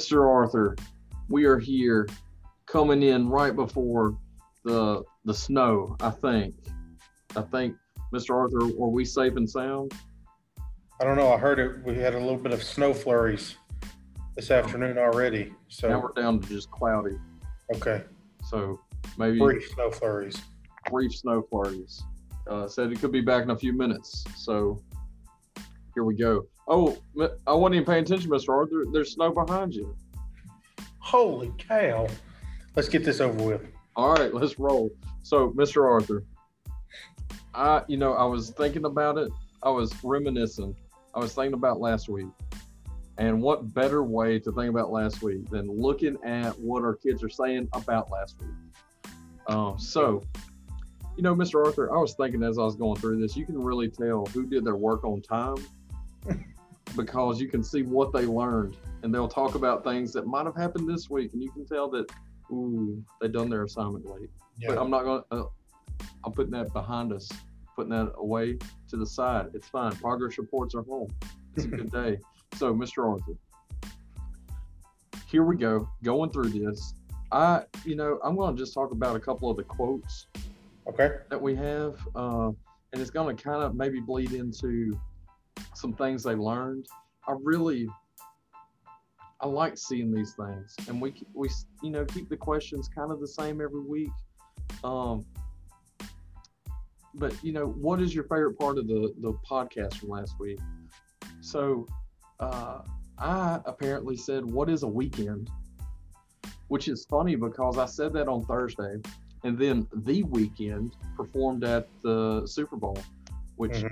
Mr. Arthur, we are here coming in right before the the snow, I think. I think, Mr. Arthur, are we safe and sound? I don't know. I heard it. We had a little bit of snow flurries this afternoon already. So Now we're down to just cloudy. okay. So maybe Brief snow flurries. brief snow flurries. Uh, said it could be back in a few minutes. So here we go. Oh, I wasn't even paying attention, Mr. Arthur. There's snow behind you. Holy cow. Let's get this over with. All right, let's roll. So, Mr. Arthur, I, you know, I was thinking about it. I was reminiscing. I was thinking about last week. And what better way to think about last week than looking at what our kids are saying about last week? Um, so, you know, Mr. Arthur, I was thinking as I was going through this, you can really tell who did their work on time because you can see what they learned. And they'll talk about things that might have happened this week. And you can tell that, ooh, they done their assignment late but Yeah. I'm not going. to uh, I'm putting that behind us, putting that away to the side. It's fine. Progress reports are home. It's a good day. So, Mr. Arthur, here we go. Going through this, I, you know, I'm going to just talk about a couple of the quotes Okay. that we have, uh, and it's going to kind of maybe bleed into some things they learned. I really, I like seeing these things, and we we you know keep the questions kind of the same every week. Um, but you know, what is your favorite part of the the podcast from last week? So, uh, I apparently said, "What is a weekend?" Which is funny because I said that on Thursday, and then the Weeknd performed at the Super Bowl, which Mhm.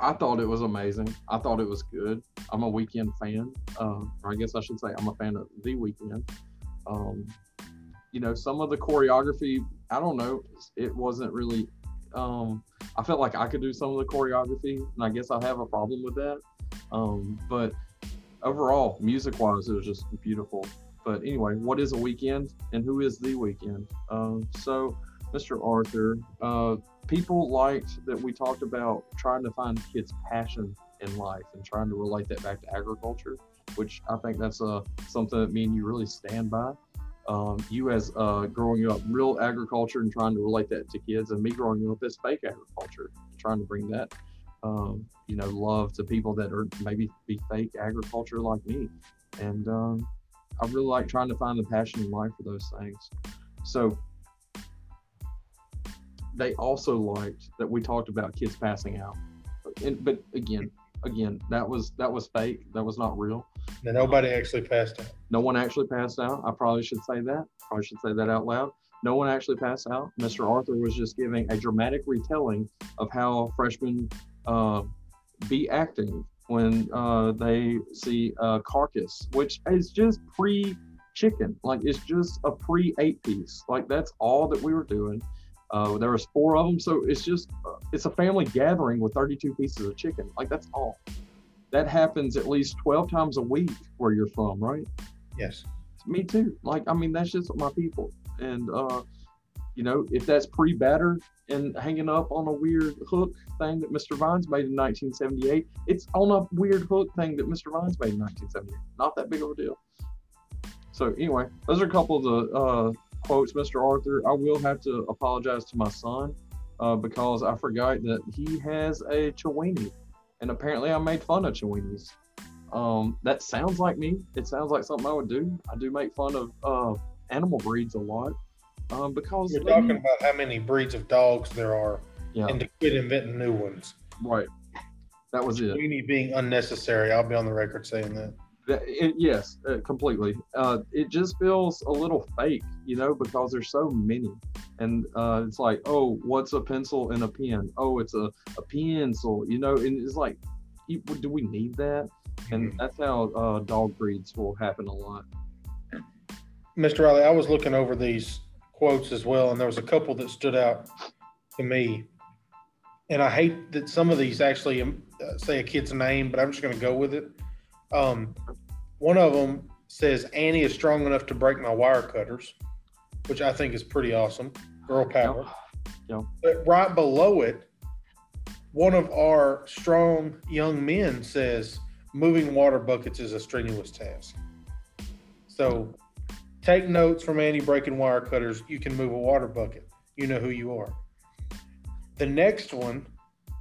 I thought it was amazing. I thought it was good. I'm a Weeknd fan, um, or I guess I should say I'm a fan of the Weeknd. Um, you know, some of the choreography, I don't know, it wasn't really. Um, I felt like I could do some of the choreography, and I guess I have a problem with that. Um, but overall, music-wise, it was just beautiful. But anyway, what is a weekend, and who is the Weeknd? Um, so, Mr. Arthur, uh, people liked that we talked about trying to find kids' passion in life and trying to relate that back to agriculture, which I think that's uh, something that me and you really stand by. Um, you as uh, growing up real agriculture and trying to relate that to kids, and me growing up as fake agriculture, trying to bring that, um, you know, love to people that are maybe be fake agriculture like me. And um, I really like trying to find the passion in life for those things. So they also liked that we talked about kids passing out. And, but again, again, that was that was fake. That was not real. And nobody actually passed out. No one actually passed out. I probably should say that. Probably should say that out loud. No one actually passed out. Mr. Arthur was just giving a dramatic retelling of how freshmen uh, be acting when uh, they see a carcass, which is just pre chicken. Like it's just a pre eight piece. Like that's all that we were doing. Uh, there was four of them, so it's just uh, it's a family gathering with 32 pieces of chicken. Like that's all. That happens at least 12 times a week where you're from, right? Yes. Me too. Like, I mean, that's just my people. And, uh, you know, if that's pre batter and hanging up on a weird hook thing that Mr. Vines made in 1978, it's on a weird hook thing that Mr. Vines made in 1978. Not that big of a deal. So, anyway, those are a couple of the uh, quotes, Mr. Arthur. I will have to apologize to my son uh, because I forgot that he has a Chiweenie. And apparently, I made fun of Chiweenies. Um, that sounds like me. It sounds like something I would do. I do make fun of uh, animal breeds a lot um, because they- talking about how many breeds of dogs there are yeah, and to quit inventing new ones. right. That was it. Weenie being unnecessary. I'll be on the record saying that. That- it- yes, uh, completely. Uh, it just feels a little fake, you know, because there's so many, and uh, it's like, oh, what's a pencil and a pen? Oh, it's a, a pencil, you know, and it's like, do we need that? And that's how uh, dog breeds will happen a lot. Mr. Riley, I was looking over these quotes as well, and there was a couple that stood out to me. And I hate that some of these actually um, uh, say a kid's name, but I'm just going to go with it. Um, one of them says Annie is strong enough to break my wire cutters, which I think is pretty awesome. Girl power. Yep. But right below it, one of our strong young men says moving water buckets is a strenuous task. So take notes from Annie breaking wire cutters. You can move a water bucket. You know who you are. The next one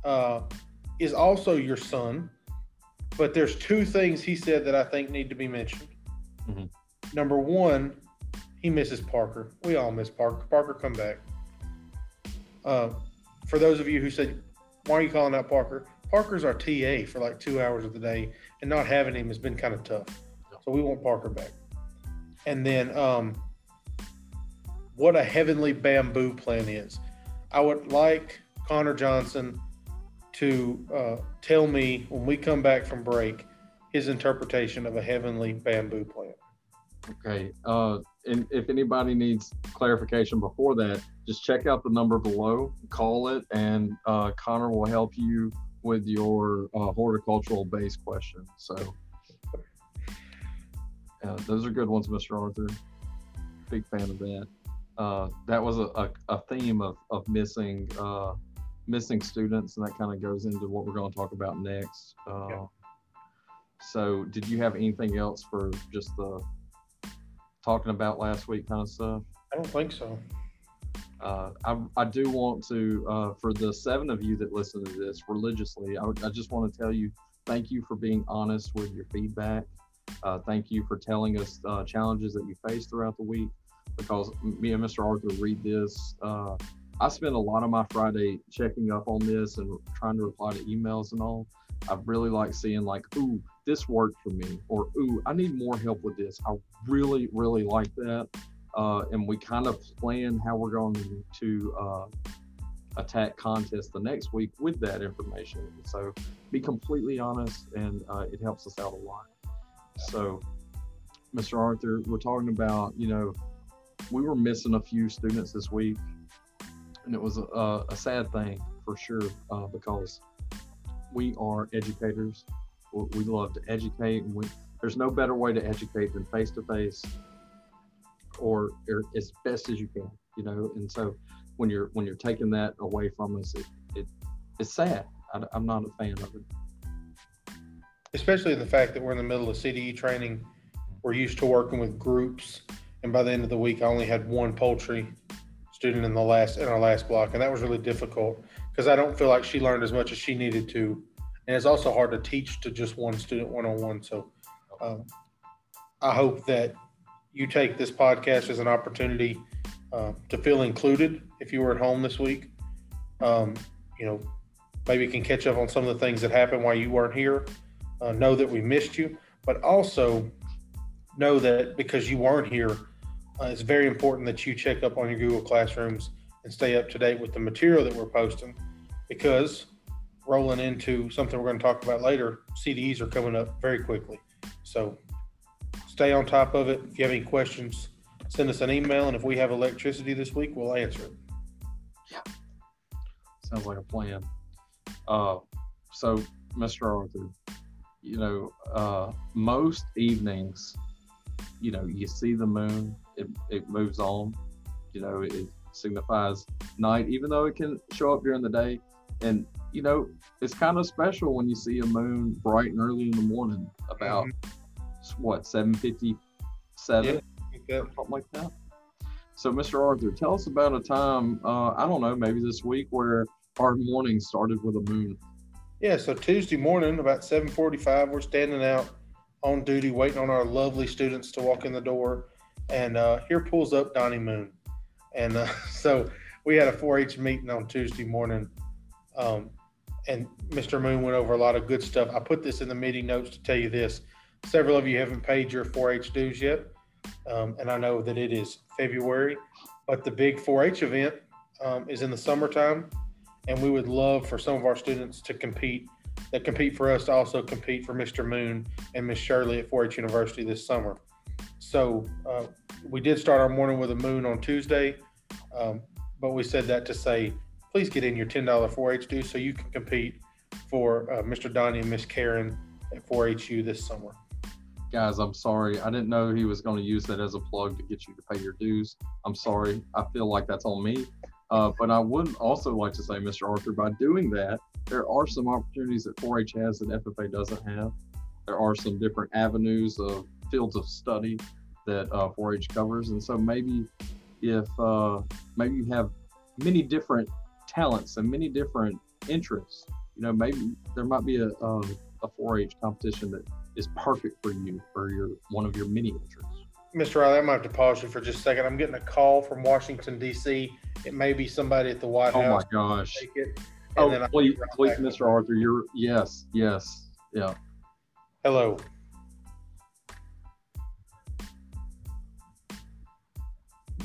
uh, is also your son, but there's two things he said that I think need to be mentioned. Mhm. Number one, he misses Parker. We all miss Parker. Parker, come back. Uh, for those of you who said, why are you calling out Parker? Parker's our TA for like two hours of the day, and not having him has been kind of tough. So we want Parker back. And then, um, what a heavenly bamboo plan is. I would like Connor Johnson to uh, tell me when we come back from break his interpretation of a heavenly bamboo plant. Okay. Uh, and if anybody needs clarification before that, just check out the number below, call it, and uh, Connor will help you with your uh, horticultural based question. So, uh, those are good ones, Mr. Arthur. Big fan of that. Uh, that was a, a, a theme of, of missing uh, missing students, and that kind of goes into what we're going to talk about next. Uh, Yeah. So, did you have anything else for just the talking about last week kind of stuff? I don't think so. Uh, I, I do want to, uh, for the seven of you that listen to this religiously, I, I just want to tell you thank you for being honest with your feedback. Uh, thank you for telling us uh, challenges that you faced throughout the week because me and Mr. Arthur read this. I spend a lot of my Friday checking up on this and trying to reply to emails and all. I really like seeing, like, ooh, this worked for me, or ooh, I need more help with this. I really, really like that uh, and we kind of plan how we're going to uh, attack contests the next week with that information. So be completely honest, and uh, it helps us out a lot. So, Mr. Arthur, we're talking about you know we were missing a few students this week, and it was a, a, sad thing for sure uh, because we are educators. We, love to educate, and we there's no better way to educate than face to face or, as best as you can, you know. And so when you're when you're taking that away from us, it, it it's sad. I, am not a fan of it. Especially the fact that we're in the middle of CDE training. We're used to working with groups, and by the end of the week, I only had one poultry student in the last in our last block, and that was really difficult because I don't feel like she learned as much as she needed to, and it's also hard to teach to just one student one on one. So, um, I hope that you take this podcast as an opportunity uh, to feel included if you were at home this week. Um, you know, maybe you can catch up on some of the things that happened while you weren't here. Uh, know that we missed you, but also know that because you weren't here, uh, it's very important that you check up on your Google Classrooms and stay up to date with the material that we're posting because rolling into something we're going to talk about later, CDEs are coming up very quickly. So stay on top of it. If you have any questions, send us an email, and if we have electricity this week, we'll answer it. Sounds like a plan. Uh, so, Mr. Arthur, you know, uh, most evenings, you know, you see the moon, it, it moves on, you know, it signifies night, even though it can show up during the day. And, you know, it's kind of special when you see a moon bright and early in the morning, about what, 757? Yeah. something like that. So, Mr. Arthur, tell us about a time, uh, I don't know, maybe this week where our morning started with a moon. Yeah, so Tuesday morning, about 7:45, we're standing out on duty, waiting on our lovely students to walk in the door, and uh, here pulls up Donnie Moon, and uh, so we had a 4-H meeting on Tuesday morning, um, and Mr. Moon went over a lot of good stuff. I put this in the meeting notes to tell you this: several of you haven't paid your 4-H dues yet, um, and I know that it is February, but the big 4-H event um, is in the summertime and we would love for some of our students to compete that compete for us to also compete for Mr. Moon and Miss Shirley at 4-H University this summer. So uh, we did start our morning with a moon on Tuesday, um, but we said that to say, please get in your $10 4-H due so you can compete for uh, Mr. Donnie and Miss Karen at 4-HU this summer. Guys, I'm sorry. I didn't know he was going to use that as a plug to get you to pay your dues. I'm sorry. I feel like that's on me. Uh, but I would also like to say, Mr. Arthur, by doing that, there are some opportunities that 4-H has that FFA doesn't have. There are some different avenues of fields of study that uh, 4-H covers, and so maybe if uh, maybe you have many different talents and many different interests, you know, maybe there might be a, a, a 4-H competition that is perfect for you for your one of your many interests. Mr. Riley, I might have to pause you for just a second. I'm getting a call from Washington D.C. It may be somebody at the White Oh House. Oh my gosh! It, Oh, please, right please. Mr. Arthur, you're yes, yes, yeah. Hello.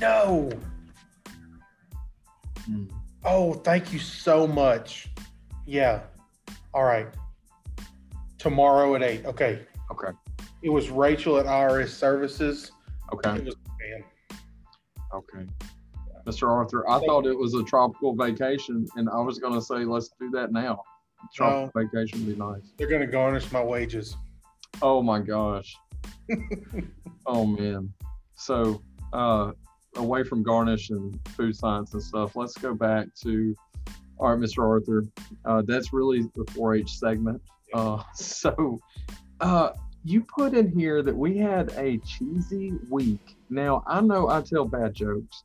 No. Mm. Oh, thank you so much. Yeah. All right. Tomorrow at eight. Okay. Okay, It was Rachel at IRS Services. okay, It was man. okay. Mr. Arthur, I thought it was a tropical vacation, and I was going to say let's do that now. Tropical vacation would be nice. They're gonna garnish my wages. Oh my gosh. oh man. So uh away from garnish and food science and stuff, let's go back to all right, Mr. Arthur. Uh that's really the 4-H segment. Uh so uh you put in here that we had a cheesy week. Now I know I tell bad jokes.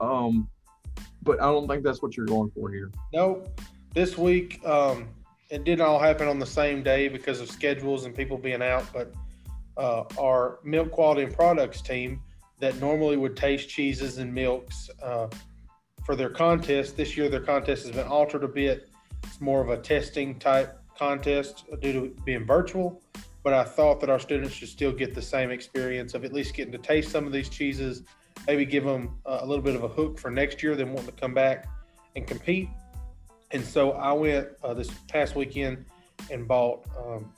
Um but I don't think that's what you're going for here. Nope. This week, um, it didn't all happen on the same day because of schedules and people being out. But uh, our milk quality and products team that normally would taste cheeses and milks uh, for their contest this year, their contest has been altered a bit. It's more of a testing type contest due to being virtual. But I thought that our students should still get the same experience of at least getting to taste some of these cheeses, maybe give them a little bit of a hook for next year, then wanting to come back and compete. And so I went uh, this past weekend and bought, um,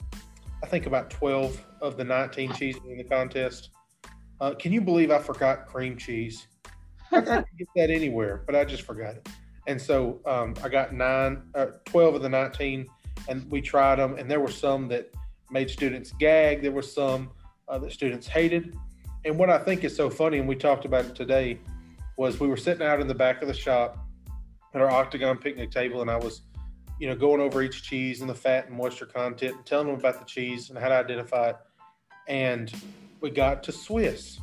I think, about 12 of the 19 cheeses in the contest. Uh, can you believe I forgot cream cheese? I could get that anywhere, but I just forgot it. And so um, I got nine, uh, 12 of the 19, and we tried them. And there were some that made students gag. There were some uh, that students hated. And what I think is so funny, and we talked about it today, was we were sitting out in the back of the shop at our octagon picnic table, and I was, you know, going over each cheese and the fat and moisture content, and telling them about the cheese and how to identify it. And we got to Swiss,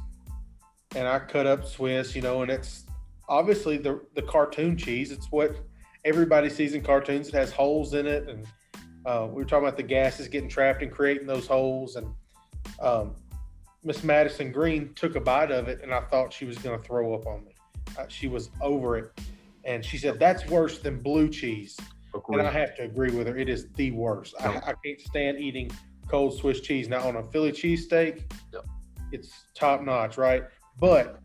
and I cut up Swiss, you know, and it's obviously the the cartoon cheese. It's what everybody sees in cartoons. It has holes in it, and uh, we were talking about the gases getting trapped and creating those holes. And um, Miss Madison Green took a bite of it, and I thought she was going to throw up on me. Uh, she was over it, and she said that's worse than blue cheese. And I have to agree with her. It is the worst. I, I can't stand eating cold Swiss cheese. Now on a Philly cheesesteak, Yep. it's top notch, right? But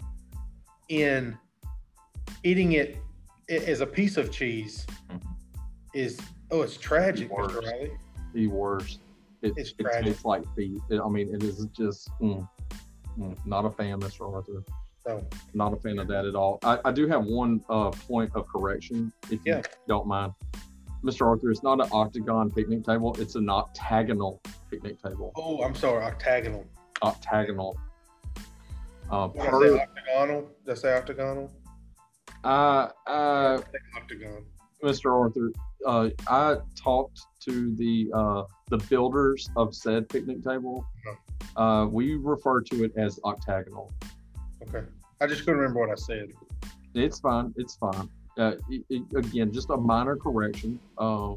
in eating it as a piece of cheese Mhm. is oh, it's tragic, Worst. Mr. The worst. It, It's it tragic. tastes like feet. It- I mean, it is just mm, mm, not a fan, Mr. Arthur. Not a fan of that at all. I, I do have one uh, point of correction, if you don't mind. Mr. Arthur, it's not an octagon picnic table. It's an octagonal picnic table. oh, I'm sorry, octagonal. Octagonal. Uh, Did I say octagonal? Did I say octagonal? uh, uh, I octagon. Mr. Arthur, uh, I talked to the uh, the builders of said picnic table. Uh, we refer to it as octagonal. Okay. I just couldn't remember what I said. It's fine. It's fine. Uh, it, it- again, just a minor correction. Uh,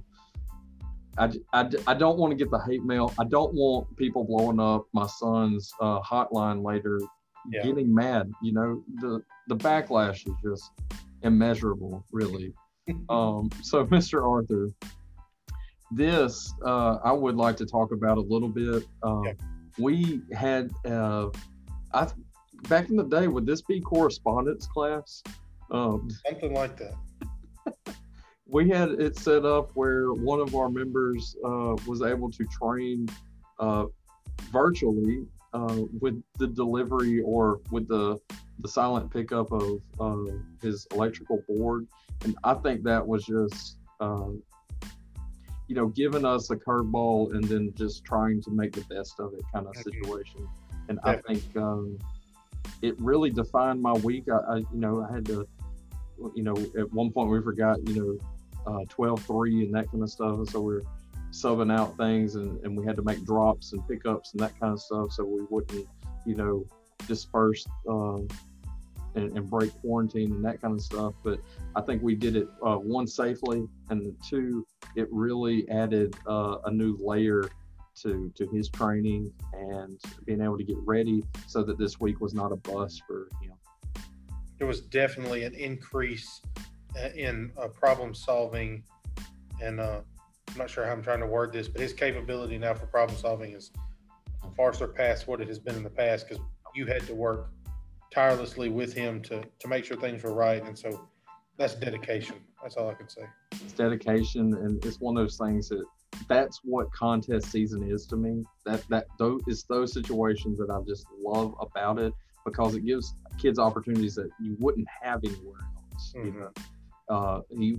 I, I, I don't want to get the hate mail. I don't want people blowing up my son's uh, hotline later, Yeah. getting mad. You know, the the backlash is just immeasurable, really. um, so, Mr. Arthur, this uh, I would like to talk about a little bit. Um, Yeah. We had, uh, I back in the day, would this be correspondence class? Um, Something like that. we had it set up where one of our members uh, was able to train uh, virtually uh, with the delivery or with the the silent pickup of uh, his electrical board, and I think that was just um, you know giving us a curveball and then just trying to make the best of it kind of situation. And I think um, it really defined my week. I, I you know I had to you know at one point we forgot you know uh, 12 3 and that kind of stuff. And so we're subbing out things and, and we had to make drops and pickups and that kind of stuff so we wouldn't, you know, disperse um, and, and, break quarantine and that kind of stuff. But I think we did it uh, one safely, and two, it really added uh, a new layer to to his training and being able to get ready so that this week was not a bust for him. There was definitely an increase uh, in uh, problem solving, and uh, I'm not sure how I'm trying to word this, but his capability now for problem solving is far surpassed what it has been in the past because you had to work tirelessly with him to to make sure things were right, and so that's dedication. That's all I can say. It's dedication, and it's one of those things that that's what contest season is to me. That that those it's those situations that I just love about it because it gives kids opportunities that you wouldn't have anywhere else. Mm-hmm. You know, uh, he,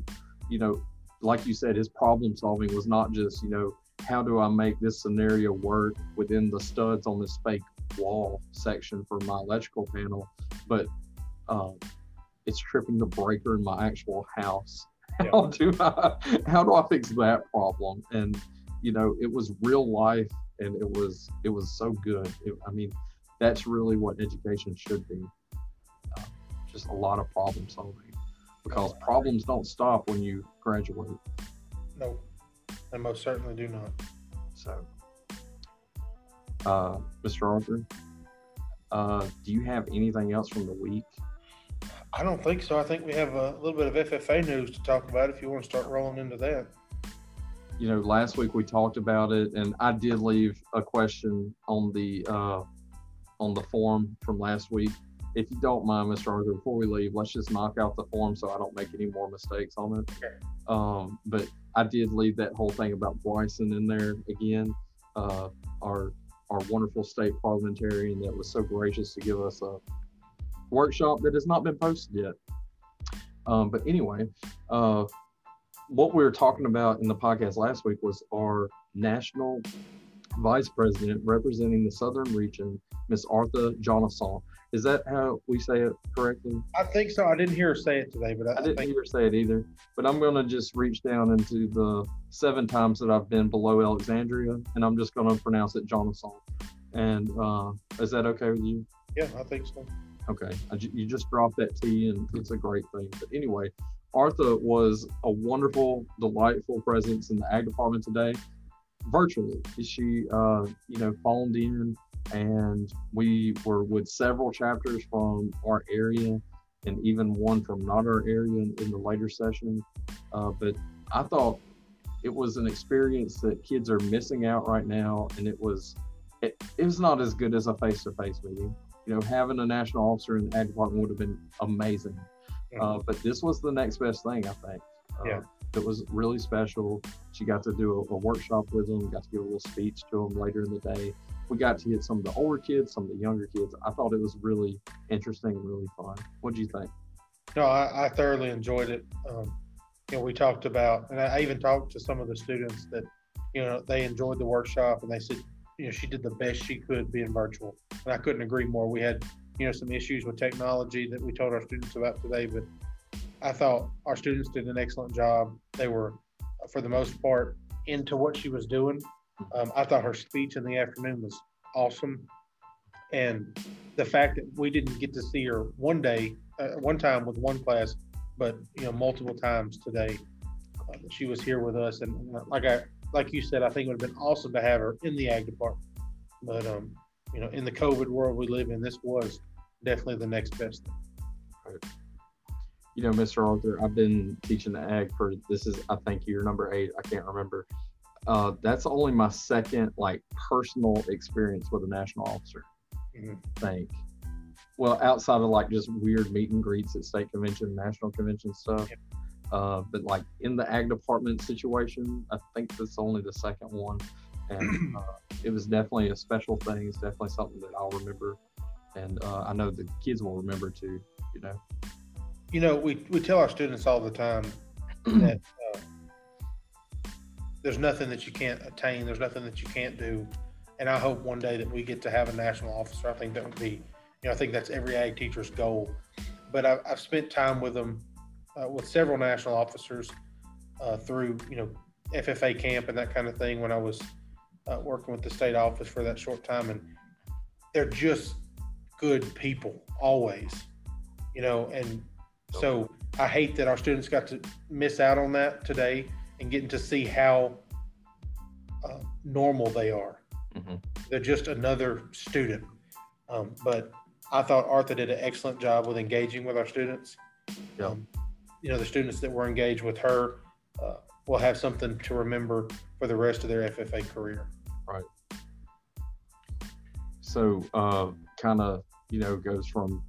you know, like you said, his problem solving was not just you know how do I make this scenario work within the studs on this fake wall section for my electrical panel, but uh, it's tripping the breaker in my actual house how do I how do I fix that problem? And you know, it was real life, and it was it was so good. It, I mean, that's really what education should be. Uh, just a lot of problem solving, because problems don't stop when you graduate. No, they most certainly do not. So, uh, Mr. Arthur, uh, do you have anything else from the week? I don't think so. I think we have a little bit of FFA news to talk about if you want to start rolling into that. You know, last week we talked about it, and I did leave a question on the uh, on the form from last week. If you don't mind, Mr. Arthur, before we leave, let's just knock out the form so I don't make any more mistakes on it. Okay. Um, but I did leave that whole thing about Bryson in there again. Uh, our our wonderful state parliamentarian that was so gracious to give us a workshop that has not been posted yet. Um, but anyway, uh, what we were talking about in the podcast last week was our national vice president representing the southern region, Miss Artha Jonasson. Is that how we say it correctly? I think so. I didn't hear her say it today, but I, I didn't think... hear her say it either. But I'm going to just reach down into the seven times that I've been below Alexandria, and I'm just going to pronounce it Jonasson. And uh, is that okay with you? Yeah, I think so. Okay, you just drop that T, and it's a great thing. But anyway, Artha was a wonderful, delightful presence in the ag department today, virtually. She, uh, you know, phoned in, and we were with several chapters from our area, and even one from not our area in, in the later session. Uh, but I thought it was an experience that kids are missing out right now, and it was it, it was not as good as a face-to-face meeting you know, having a national officer in the ag department would have been amazing. Mm-hmm. Uh, but this was the next best thing, I think. Uh, yeah. It was really special. She got to do a, a, workshop with them, got to give a little speech to them later in the day. We got to get some of the older kids, some of the younger kids. I thought it was really interesting, really fun. What do you think? No, I, I thoroughly enjoyed it. Um, you know, we talked about, and I even talked to some of the students that, you know, they enjoyed the workshop and they said, you know, she did the best she could being virtual. And I couldn't agree more. We had, you know, some issues with technology that we told our students about today, but I thought our students did an excellent job. They were, for the most part, into what she was doing. Um, I thought her speech in the afternoon was awesome. And the fact that we didn't get to see her one day, uh, one time with one class, but, you know, multiple times today, uh, she was here with us. And like I, like you said, I think it would have been awesome to have her in the ag department. But um, you know, in the COVID world we live in, this was definitely the next best thing. You know, Mr. Arthur, I've been teaching the ag for this is I think year number eight. I can't remember. Uh, that's only my second like personal experience with a national officer. Mm-hmm. I think. Well, outside of like just weird meet and greets at state convention, national convention stuff. Yeah. Uh, but like in the ag department situation, I think that's only the second one, and uh, it was definitely a special thing. It's definitely something that I'll remember, and uh, I know the kids will remember too. You know. You know, we we tell our students all the time that uh, there's nothing that you can't attain. There's nothing that you can't do, and I hope one day that we get to have a national officer. I think that would be, you know, I think that's every ag teacher's goal. But I've, I've spent time with them uh, with several national officers uh, through you know FFA camp and that kind of thing when I was uh, working with the state office for that short time, and they're just good people always, you know, and so I hate that our students got to miss out on that today and getting to see how uh, normal they are. Mm-hmm. They're just another student. Um, but I thought Arthur did an excellent job with engaging with our students. Yeah. Um, you know, the students that were engaged with her uh, will have something to remember for the rest of their FFA career. Right. So, uh, kind of, you know, goes from,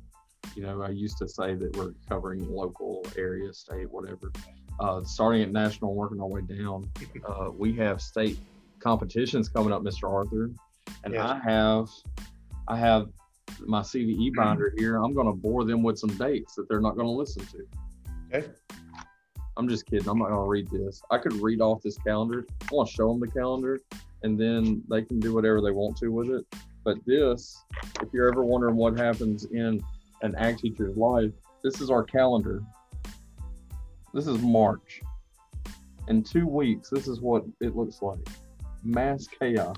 you know, I used to say that we're covering local, area, state, whatever. Uh, starting at national, working our way down. Uh, we have state competitions coming up, Mr. Arthur, and Yes. I have, I have my CDE binder here. I'm going to bore them with some dates that they're not going to listen to. Okay. I'm just kidding. I'm not going to read this. I could read off this calendar. I want to show them the calendar, and then they can do whatever they want to with it. But this, if you're ever wondering what happens in an ag teacher's life, this is our calendar. This is March. In two weeks, this is what it looks like mass chaos.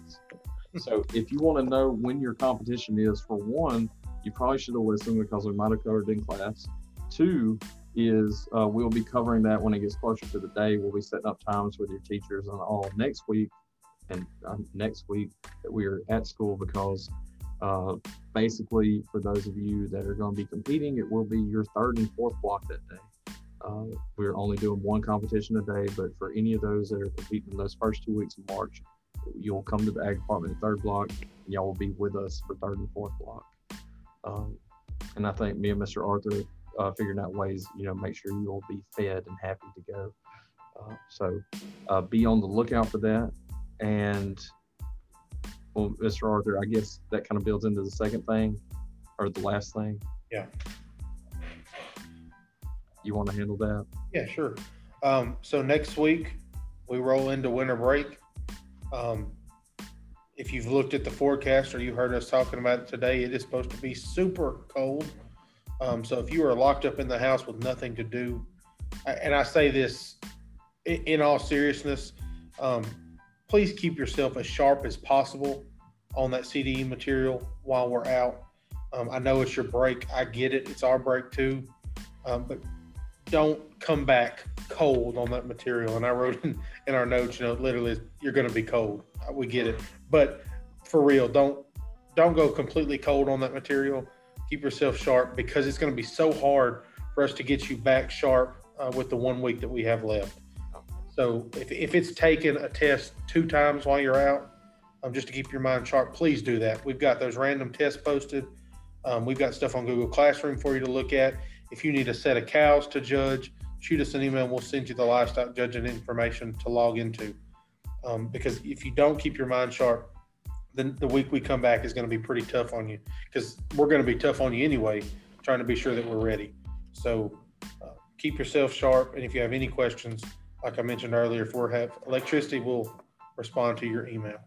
so, if you want to know when your competition is, for one, you probably should have listened because we might have covered in class. Two is uh, we'll be covering that when it gets closer to the day. We'll be setting up times with your teachers and all next week and um, next week that we are at school because uh, basically for those of you that are going to be competing, it will be your third and fourth block that day. Uh, we're only doing one competition a day, but for any of those that are competing in those first two weeks of March, you'll come to the ag department third block, and y'all will be with us for third and fourth block. Um, and I think me and Mr. Arthur uh, figuring out ways, you know, make sure you'll be fed and happy to go. Uh, so uh, be on the lookout for that. And well, Mr. Arthur, I guess that kind of builds into the second thing or the last thing. Yeah. You want to handle that? Yeah, sure. Um, so next week we roll into winter break. Um, if you've looked at the forecast or you heard us talking about it today, it is supposed to be super cold. Um, so if you are locked up in the house with nothing to do, and I say this in, in all seriousness, um, please keep yourself as sharp as possible on that CDE material while we're out. Um, I know it's your break. I get it. It's our break too. Um, but don't come back cold on that material. And I wrote in, in our notes, you know, literally, you're going to be cold. Uh, We get it, but for real, don't don't go completely cold on that material. Keep yourself sharp because it's going to be so hard for us to get you back sharp uh, with the one week that we have left. So if, if it's taken a test two times while you're out, um, just to keep your mind sharp, please do that. We've got those random tests posted. Um, we've got stuff on Google Classroom for you to look at. If you need a set of cows to judge, shoot us an email and we'll send you the livestock judging information to log into. Um, because if you don't keep your mind sharp, then the week we come back is going to be pretty tough on you because we're going to be tough on you anyway, trying to be sure that we're ready. So uh, keep yourself sharp. And if you have any questions, like I mentioned earlier, if we have electricity, we'll respond to your email.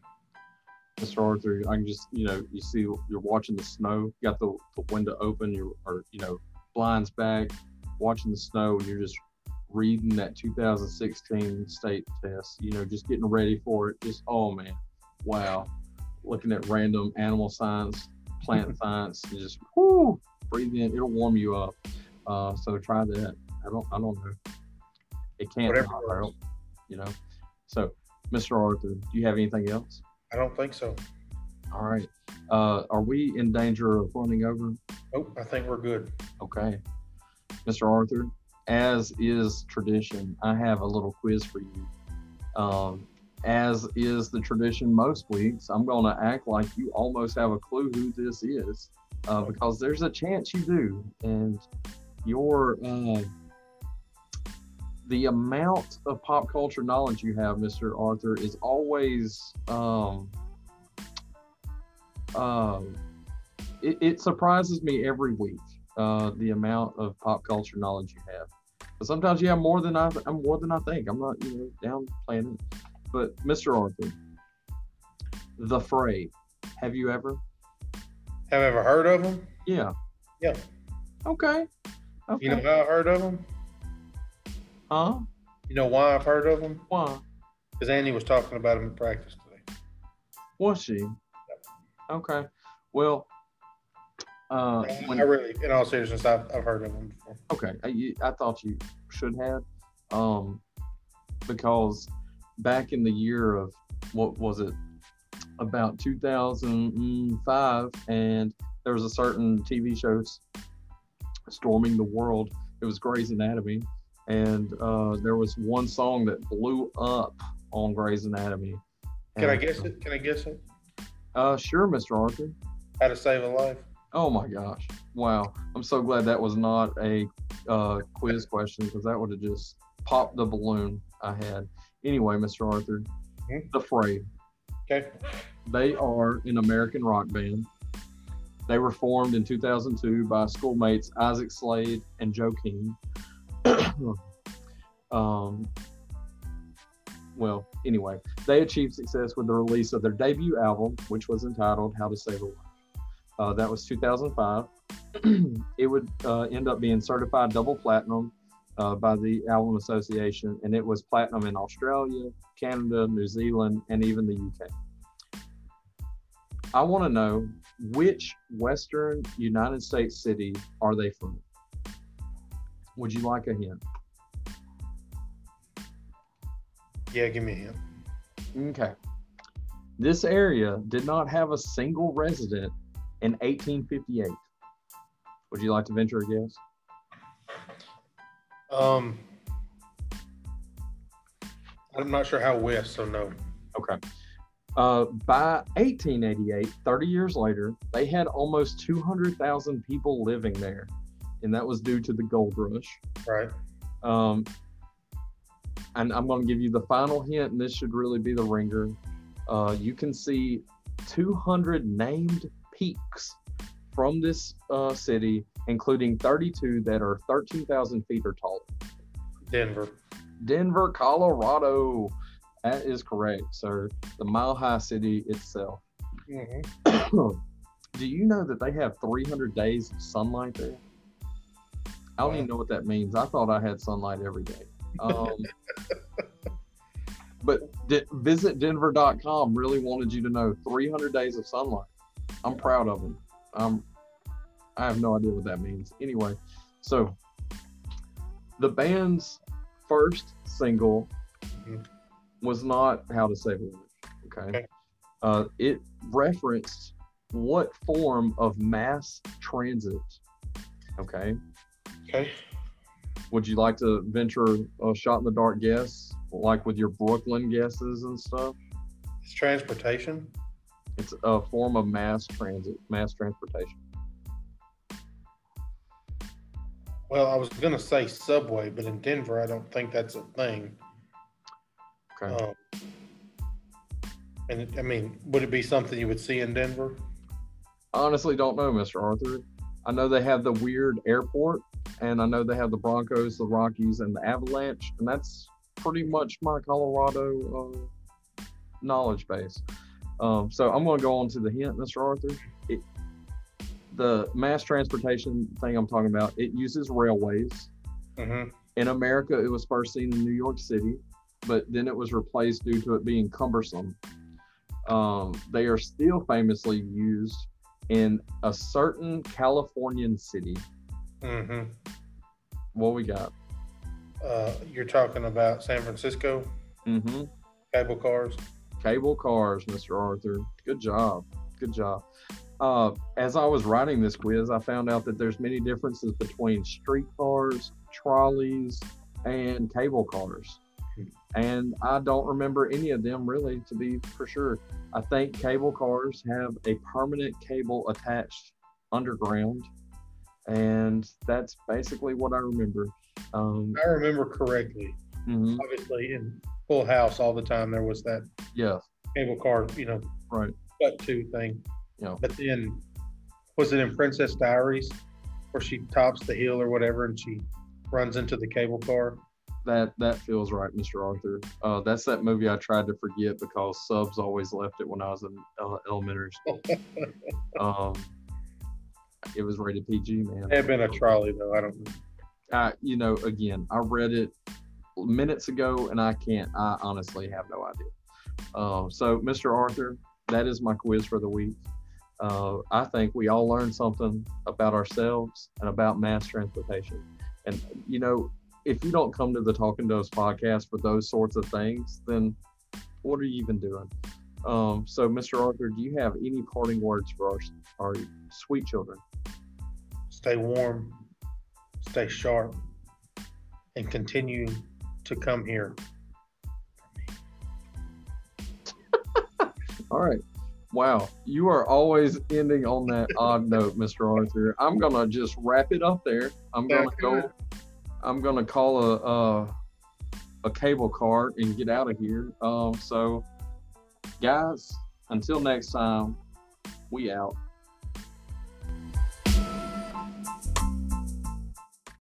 Mr. Arthur, I can just, you know, you see you're watching the snow, you got the, the window open, you're, or, you know, blinds back, watching the snow, and you're just reading that 2016 state test, you know, just getting ready for it. Just, oh man, wow. Looking at random animal science, plant science, and just, whoo, breathe in, it'll warm you up. Uh, so try that. I don't, I don't know. It can't, Whatever not works. hurt, you know. So, Mr. Arthur, do you have anything else? I don't think so. All right. Uh, are we in danger of running over? Nope, I think we're good. Okay. Mr. Arthur, as is tradition, I have a little quiz for you. Um, as is the tradition most weeks, I'm going to act like you almost have a clue who this is uh, because there's a chance you do. And your uh, the amount of pop culture knowledge you have, Mr. Arthur, is always um, um, it, it surprises me every week uh, the amount of pop culture knowledge you have. But sometimes you have more than I I'm more than I think. I'm not you know downplaying it. But Mr. Arthur, the Fray, have you ever? Have you ever heard of them? Yeah. Yeah. Okay. Okay. You know how I heard of them? Huh? You know why I've heard of them? Why? Because Andy was talking about them in practice today. Was she? Okay. Well, Uh, I when- really, in all seriousness, I've, I've heard of them before. Okay, I, I thought you should have, um, because back in the year of what was it, about 2005, and there was a certain TV show storming the world. It was Grey's Anatomy, and uh, there was one song that blew up on Grey's Anatomy. Can I guess it? Can I guess it? Uh, sure, Mr. Arthur. How to save a life? Oh my gosh! Wow, I'm so glad that was not a uh, quiz question because that would have just popped the balloon I had. Anyway, Mr. Arthur, Mhm. the Fray. Okay. They are an American rock band. They were formed in 2002 by schoolmates Isaac Slade and Joe King. Um, well, anyway, they achieved success with the release of their debut album, which was entitled How to Save a Life. Uh, that was 2005. it would uh, end up being certified double platinum uh, by the Album Association, and it was platinum in Australia, Canada, New Zealand, and even the UK. I want to know which Western United States city are they from? Would you like a hint? Yeah, give me a hint. Okay. This area did not have a single resident in 1858. Would you like to venture a guess? Um, I'm not sure how west, so no. Okay. Uh, by 1888, 30 years later, they had almost 200,000 people living there, and that was due to the gold rush. Right. Um, and I'm going to give you the final hint, and this should really be the ringer. Uh, you can see 200 named peaks from this uh, city, including 32 that are 13,000 feet or taller. Denver. Denver, Colorado. That is correct, sir. The Mile High City itself. hmm Do you know that they have 300 days of sunlight there? I don't even know what that means. I thought I had sunlight every day. Um, but di- visit denver.com really wanted you to know 300 days of sunlight. I'm proud of them. Um, I have no idea what that means. Anyway, so the band's first single Mhm. was not How to Save a Life. Okay. Okay. Uh, it referenced what form of mass transit? Okay. Okay. Would you like to venture a shot in the dark guess, like with your Brooklyn guesses and stuff? It's transportation. It's a form of mass transit, mass transportation. Well, I was gonna say subway, but in Denver, I don't think that's a thing. Okay. Um, and it- I mean, would it be something you would see in Denver? Honestly, don't know, Mr. Arthur. I know they have the weird airport, and I know they have the Broncos, the Rockies, and the Avalanche, and that's pretty much my Colorado uh, knowledge base. Um, so I'm going to go on to the hint, Mr. Arthur. It, the mass transportation thing I'm talking about, it uses railways. Mm-hmm. In America, it was first seen in New York City, but then it was replaced due to it being cumbersome. Um, they are still famously used in a certain Californian city. Mm-hmm. What we got? Uh, you're talking about San Francisco Mm-hmm. cable cars. Cable cars, Mr. Arthur. Good job. Good job. Uh, as I was writing this quiz, I found out that there's many differences between streetcars, trolleys, and cable cars. And I don't remember any of them really, to be for sure. I think cable cars have a permanent cable attached underground, and that's basically what I remember. Um, I remember correctly. mhm, Obviously, in Full House, all the time there was that Yes, cable car, you know, right. cut to thing. Yeah. But then, was it in Princess Diaries where she tops the hill or whatever and she runs into the cable car? That that feels right, Mr. Arthur. Uh, that's that movie I tried to forget because subs always left it when I was in uh, elementary school. um, it was rated PG, man. It had been a trolley though. I don't know. I, you know, again, I read it minutes ago, and I can't. I honestly have no idea. Um, so, Mr. Arthur, that is my quiz for the week. Uh, I think we all learned something about ourselves and about mass transportation. And, you know, if you don't come to the Talking Us podcast for those sorts of things, then what are you even doing? Um, so, Mr. Arthur, do you have any parting words for our, our sweet children? Stay warm, stay sharp, and continue to come here. All right. Wow, you are always ending on that odd note, Mr. Arthur. I'm gonna just wrap it up there. I'm gonna go. I'm gonna call a a, a cable car and get out of here. Um, so, guys, until next time, we out.